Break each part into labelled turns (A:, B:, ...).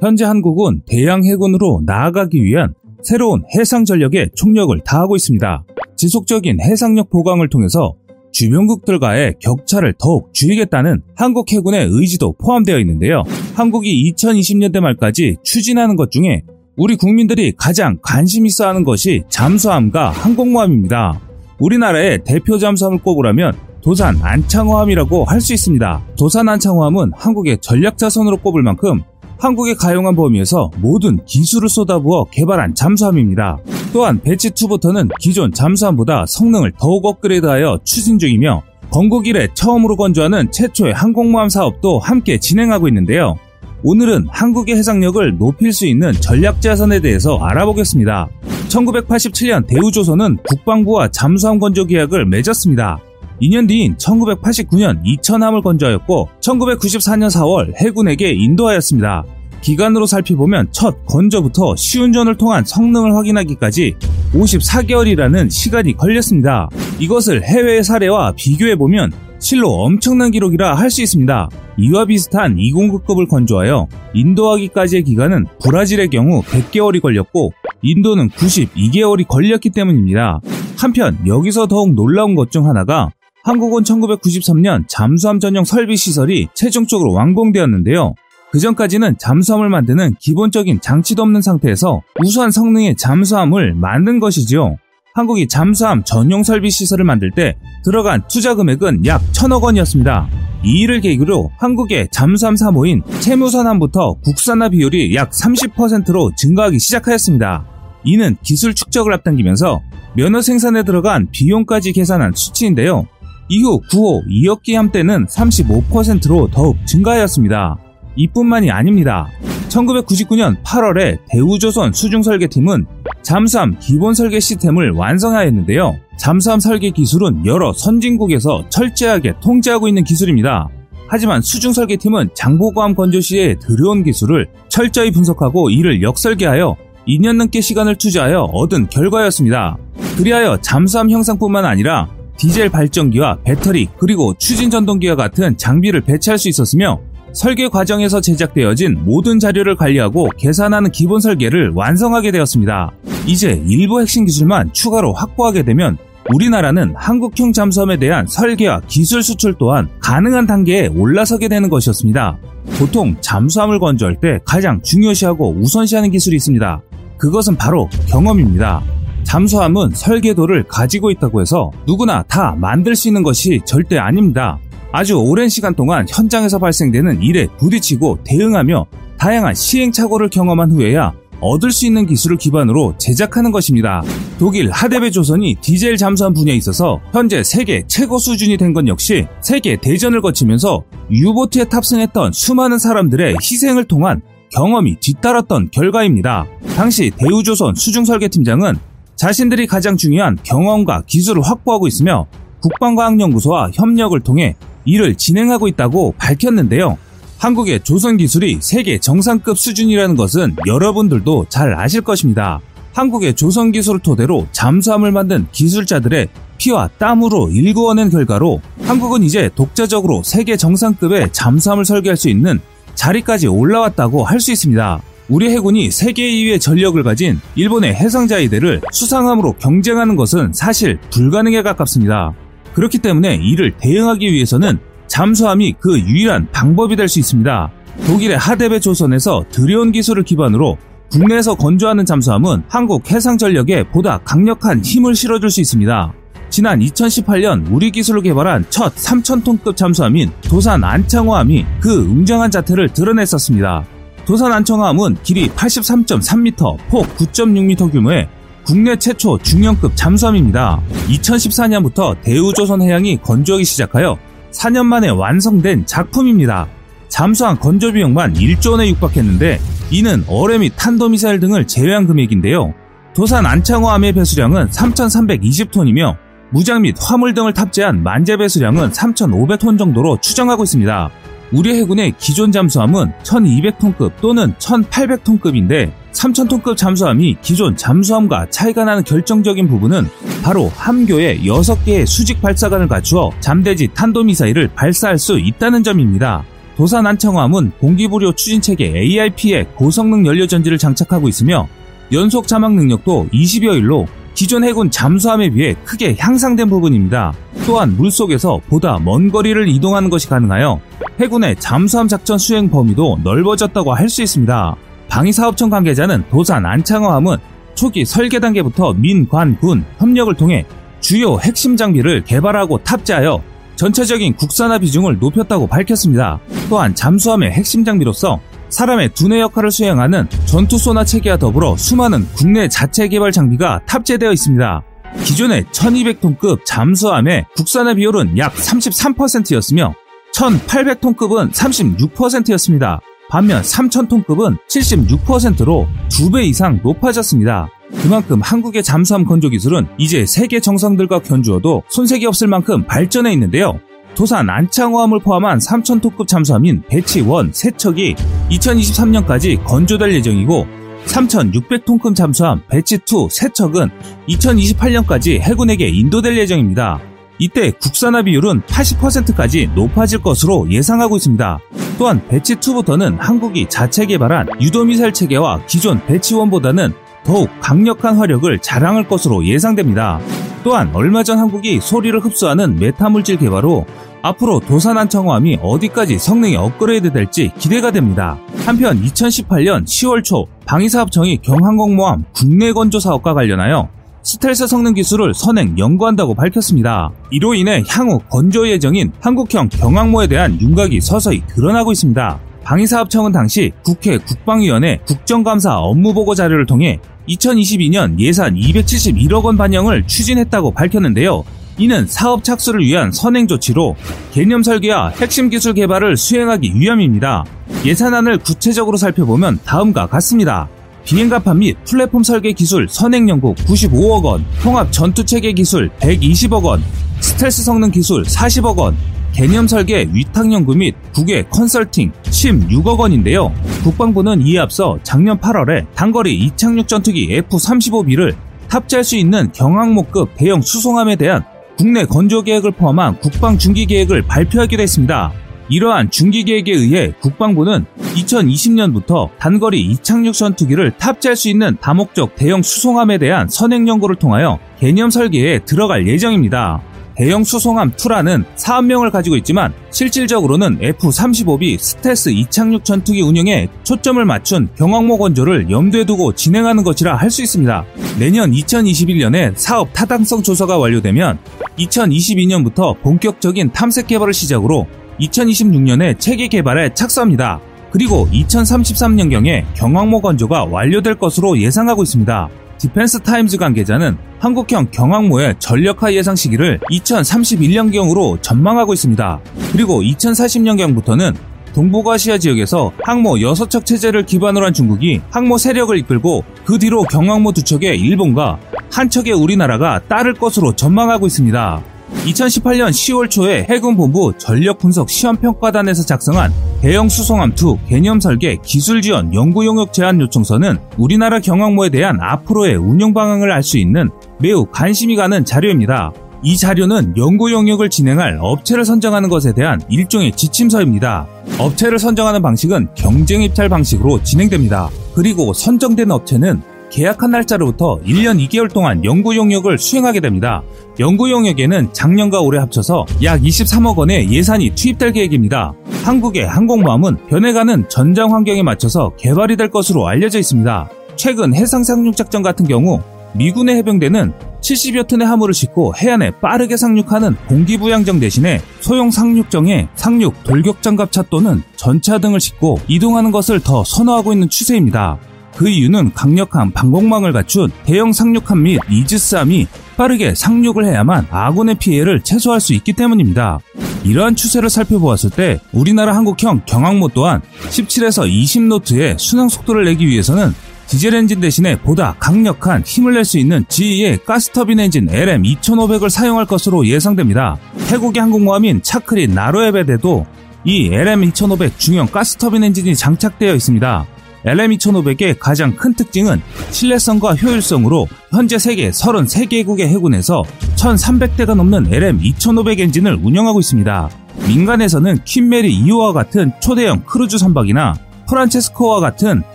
A: 현재 한국은 대양 해군으로 나아가기 위한 새로운 해상 전력에 총력을 다하고 있습니다. 지속적인 해상력 보강을 통해서 주변국들과의 격차를 더욱 줄이겠다는 한국 해군의 의지도 포함되어 있는데요. 한국이 2020년대 말까지 추진하는 것 중에 우리 국민들이 가장 관심 있어 하는 것이 잠수함과 항공모함입니다. 우리나라의 대표 잠수함을 꼽으라면 도산 안창호함이라고 할 수 있습니다. 도산 안창호함은 한국의 전략 자선으로 꼽을 만큼 한국의 가용한 범위에서 모든 기술을 쏟아부어 개발한 잠수함입니다. 또한 배치2부터는 기존 잠수함보다 성능을 더욱 업그레이드하여 추진 중이며 건국 이래 처음으로 건조하는 최초의 항공모함 사업도 함께 진행하고 있는데요. 오늘은 한국의 해상력을 높일 수 있는 전략 자산에 대해서 알아보겠습니다. 1987년 대우조선은 국방부와 잠수함 건조 계약을 맺었습니다. 2년 뒤인 1989년 2000함을 건조하였고 1994년 4월 해군에게 인도하였습니다. 기간으로 살펴보면 첫 건조부터 시운전을 통한 성능을 확인하기까지 54개월이라는 시간이 걸렸습니다. 이것을 해외 사례와 비교해보면 실로 엄청난 기록이라 할 수 있습니다. 이와 비슷한 209급을 건조하여 인도하기까지의 기간은 브라질의 경우 100개월이 걸렸고 인도는 92개월이 걸렸기 때문입니다. 한편 여기서 더욱 놀라운 것 중 하나가 한국은 1993년 잠수함 전용 설비 시설이 최종적으로 완공되었는데요. 그 전까지는 잠수함을 만드는 기본적인 장치도 없는 상태에서 우수한 성능의 잠수함을 만든 것이지요. 한국이 잠수함 전용 설비 시설을 만들 때 들어간 투자 금액은 약 천억 원이었습니다. 이 일을 계기로 한국의 잠수함 사모인 채무선함부터 국산화 비율이 약 30%로 증가하기 시작하였습니다. 이는 기술 축적을 앞당기면서 면허 생산에 들어간 비용까지 계산한 수치인데요. 이후 9호 2억 기함 때는 35%로 더욱 증가하였습니다. 이뿐만이 아닙니다. 1999년 8월에 대우조선 수중설계팀은 잠수함 기본 설계 시스템을 완성하였는데요. 잠수함 설계 기술은 여러 선진국에서 철저하게 통제하고 있는 기술입니다. 하지만 수중 설계팀은 장보고함 건조 시에 들여온 기술을 철저히 분석하고 이를 역설계하여 2년 넘게 시간을 투자하여 얻은 결과였습니다. 그리하여 잠수함 형상뿐만 아니라 디젤 발전기와 배터리 그리고 추진 전동기와 같은 장비를 배치할 수 있었으며 설계 과정에서 제작되어진 모든 자료를 관리하고 계산하는 기본 설계를 완성하게 되었습니다. 이제 일부 핵심 기술만 추가로 확보하게 되면 우리나라는 한국형 잠수함에 대한 설계와 기술 수출 또한 가능한 단계에 올라서게 되는 것이었습니다. 보통 잠수함을 건조할 때 가장 중요시하고 우선시하는 기술이 있습니다. 그것은 바로 경험입니다. 잠수함은 설계도를 가지고 있다고 해서 누구나 다 만들 수 있는 것이 절대 아닙니다. 아주 오랜 시간 동안 현장에서 발생되는 일에 부딪히고 대응하며 다양한 시행착오를 경험한 후에야 얻을 수 있는 기술을 기반으로 제작하는 것입니다. 독일 하데베 조선이 디젤 잠수함 분야에 있어서 현재 세계 최고 수준이 된 건 역시 세계 대전을 거치면서 유보트에 탑승했던 수많은 사람들의 희생을 통한 경험이 뒤따랐던 결과입니다. 당시 대우조선 수중설계팀장은 자신들이 가장 중요한 경험과 기술을 확보하고 있으며 국방과학연구소와 협력을 통해 일을 진행하고 있다고 밝혔는데요. 한국의 조선 기술이 세계 정상급 수준이라는 것은 여러분들도 잘 아실 것입니다. 한국의 조선 기술을 토대로 잠수함을 만든 기술자들의 피와 땀으로 일구어낸 결과로 한국은 이제 독자적으로 세계 정상급의 잠수함을 설계할 수 있는 자리까지 올라왔다고 할 수 있습니다. 우리 해군이 세계 2위의 전력을 가진 일본의 해상자위대를 수상함으로 경쟁하는 것은 사실 불가능에 가깝습니다. 그렇기 때문에 이를 대응하기 위해서는 잠수함이 그 유일한 방법이 될 수 있습니다. 독일의 하데베 조선에서 들여온 기술을 기반으로 국내에서 건조하는 잠수함은 한국 해상전력에 보다 강력한 힘을 실어줄 수 있습니다. 지난 2018년 우리 기술을 개발한 첫 3,000톤급 잠수함인 도산 안창호함이 그 웅장한 자태를 드러냈었습니다. 도산 안창호함은 길이 83.3m, 폭 9.6m 규모의 국내 최초 중형급 잠수함입니다. 2014년부터 대우조선 해양이 건조하기 시작하여 4년 만에 완성된 작품입니다. 잠수함 건조 비용만 1조 원에 육박했는데 이는 어뢰 및 탄도미사일 등을 제외한 금액인데요. 도산 안창호함의 배수량은 3,320톤이며 무장 및 화물 등을 탑재한 만재 배수량은 3,500톤 정도로 추정하고 있습니다. 우리 해군의 기존 잠수함은 1200톤급 또는 1800톤급인데 3000톤급 잠수함이 기존 잠수함과 차이가 나는 결정적인 부분은 바로 함교에 6개의 수직 발사관을 갖추어 잠대지 탄도미사일을 발사할 수 있다는 점입니다. 도산 안창호함은 공기부료 추진체계 AIP에 고성능 연료전지를 장착하고 있으며 연속 자막 능력도 20여일로 기존 해군 잠수함에 비해 크게 향상된 부분입니다. 또한 물속에서 보다 먼 거리를 이동하는 것이 가능하여 해군의 잠수함 작전 수행 범위도 넓어졌다고 할 수 있습니다. 방위사업청 관계자는 도산 안창호함은 초기 설계 단계부터 민, 관, 군 협력을 통해 주요 핵심 장비를 개발하고 탑재하여 전체적인 국산화 비중을 높였다고 밝혔습니다. 또한 잠수함의 핵심 장비로서 사람의 두뇌 역할을 수행하는 전투 소나 체계와 더불어 수많은 국내 자체 개발 장비가 탑재되어 있습니다. 기존의 1200톤급 잠수함의 국산화 비율은 약 33%였으며 1800톤급은 36%였습니다. 반면 3000톤급은 76%로 2배 이상 높아졌습니다. 그만큼 한국의 잠수함 건조 기술은 이제 세계 정상들과 견주어도 손색이 없을 만큼 발전해 있는데요. 도산 안창호함을 포함한 3,000톤급 잠수함인 배치1 세척이 2023년까지 건조될 예정이고 3,600톤급 잠수함 배치2 세척은 2028년까지 해군에게 인도될 예정입니다. 이때 국산화 비율은 80%까지 높아질 것으로 예상하고 있습니다. 또한 Batch2부터는 한국이 자체 개발한 유도미사일 체계와 기존 Batch1보다는 더욱 강력한 화력을 자랑할 것으로 예상됩니다. 또한 얼마 전 한국이 소리를 흡수하는 메타물질 개발 후 앞으로 도산안창호함이 어디까지 성능이 업그레이드 될지 기대가 됩니다. 한편 2018년 10월 초 방위사업청이 경항공모함 국내 건조 사업과 관련하여 스텔스 성능 기술을 선행 연구한다고 밝혔습니다. 이로 인해 향후 건조 예정인 한국형 경항모에 대한 윤곽이 서서히 드러나고 있습니다. 방위사업청은 당시 국회 국방위원회 국정감사 업무보고 자료를 통해 2022년 예산 271억 원 반영을 추진했다고 밝혔는데요. 이는 사업 착수를 위한 선행 조치로 개념 설계와 핵심 기술 개발을 수행하기 위함입니다. 예산안을 구체적으로 살펴보면 다음과 같습니다. 비행갑판 및 플랫폼 설계 기술 선행 연구 95억 원, 통합 전투 체계 기술 120억 원, 스텔스 성능 기술 40억 원, 개념 설계 위탁 연구 및 국외 컨설팅 16억 원인데요. 국방부는 이에 앞서 작년 8월에 단거리 이착륙 전투기 F-35B를 탑재할 수 있는 경항모급 대형 수송함에 대한 국내 건조 계획을 포함한 국방 중기 계획을 발표하기도 했습니다. 이러한 중기 계획에 의해 국방부는 2020년부터 단거리 이착륙 전투기를 탑재할 수 있는 다목적 대형 수송함에 대한 선행 연구를 통하여 개념 설계에 들어갈 예정입니다. 대형 수송함 투라는 사업명을 가지고 있지만 실질적으로는 F-35B 스텔스 이착륙 전투기 운영에 초점을 맞춘 경항모 건조를 염두에 두고 진행하는 것이라 할 수 있습니다. 내년 2021년에 사업 타당성 조사가 완료되면 2022년부터 본격적인 탐색 개발을 시작으로 2026년에 체계 개발에 착수합니다. 그리고 2033년경에 경항모 건조가 완료될 것으로 예상하고 있습니다. Defense Times 관계자는 한국형 경항모의 전력화 예상 시기를 2031년경으로 전망하고 있습니다. 그리고 2040년경부터는 동북아시아 지역에서 항모 6척 체제를 기반으로 한 중국이 항모 세력을 이끌고 그 뒤로 경항모 두 척의 일본과 한 척의 우리나라가 따를 것으로 전망하고 있습니다. 2018년 10월 초에 해군본부 전력분석 시험평가단에서 작성한 대형 수송함2 개념 설계 기술 지원 연구 용역 제안 요청서는 우리나라 경항모에 대한 앞으로의 운영 방향을 알 수 있는 매우 관심이 가는 자료입니다. 이 자료는 연구 용역을 진행할 업체를 선정하는 것에 대한 일종의 지침서입니다. 업체를 선정하는 방식은 경쟁 입찰 방식으로 진행됩니다. 그리고 선정된 업체는 계약한 날짜로부터 1년 2개월 동안 연구 용역을 수행하게 됩니다. 연구 용역에는 작년과 올해 합쳐서 약 23억 원의 예산이 투입될 계획입니다. 한국의 항공모함은 변해가는 전장 환경에 맞춰서 개발이 될 것으로 알려져 있습니다. 최근 해상 상륙 작전 같은 경우 미군의 해병대는 70여 톤의 화물을 싣고 해안에 빠르게 상륙하는 공기부양정 대신에 소형 상륙정에 상륙 돌격장갑차 또는 전차 등을 싣고 이동하는 것을 더 선호하고 있는 추세입니다. 그 이유는 강력한 방공망을 갖춘 대형 상륙함 및 이지스함이 빠르게 상륙을 해야만 아군의 피해를 최소화할 수 있기 때문입니다. 이러한 추세를 살펴보았을 때 우리나라 한국형 경항모 또한 17에서 20노트의 순항 속도를 내기 위해서는 디젤 엔진 대신에 보다 강력한 힘을 낼 수 있는 GE의 가스터빈 엔진 LM2500을 사용할 것으로 예상됩니다. 태국의 항공모함인 차크린 나로에 배대도 이 LM2500 중형 가스터빈 엔진이 장착되어 있습니다. LM2500의 가장 큰 특징은 신뢰성과 효율성으로 현재 세계 33개국의 해군에서 1300대가 넘는 LM2500 엔진을 운영하고 있습니다. 민간에서는 Queen Mary 2호와 같은 초대형 크루즈 선박이나 프란체스코와 같은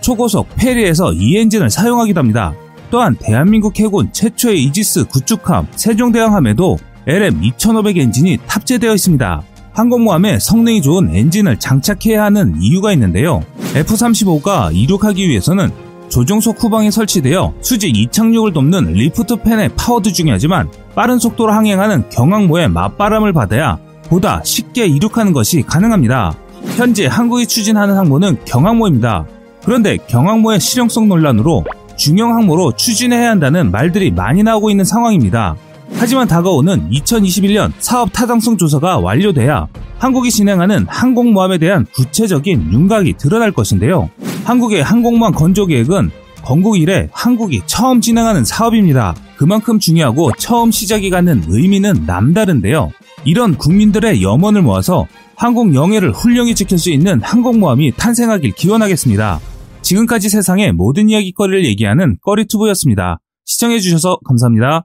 A: 초고속 페리에서 이 엔진을 사용하기도 합니다. 또한 대한민국 해군 최초의 이지스 구축함 세종대왕함에도 LM2500 엔진이 탑재되어 있습니다. 항공모함에 성능이 좋은 엔진을 장착해야 하는 이유가 있는데요. F-35가 이륙하기 위해서는 조종석 후방에 설치되어 수직 이착륙을 돕는 lift fan의 파워도 중요하지만 빠른 속도로 항행하는 경항모의 맞바람을 받아야 보다 쉽게 이륙하는 것이 가능합니다. 현재 한국이 추진하는 항모는 경항모입니다. 그런데 경항모의 실용성 논란으로 중형 항모로 추진해야 한다는 말들이 많이 나오고 있는 상황입니다. 하지만 다가오는 2021년 사업 타당성 조사가 완료돼야 한국이 진행하는 항공모함에 대한 구체적인 윤곽이 드러날 것인데요. 한국의 항공모함 건조 계획은 건국 이래 한국이 처음 진행하는 사업입니다. 그만큼 중요하고 처음 시작이 갖는 의미는 남다른데요. 이런 국민들의 염원을 모아서 한국 영예를 훌륭히 지킬 수 있는 항공모함이 탄생하길 기원하겠습니다. 지금까지 세상의 모든 이야기거리를 얘기하는 꺼리투브였습니다. 시청해주셔서 감사합니다.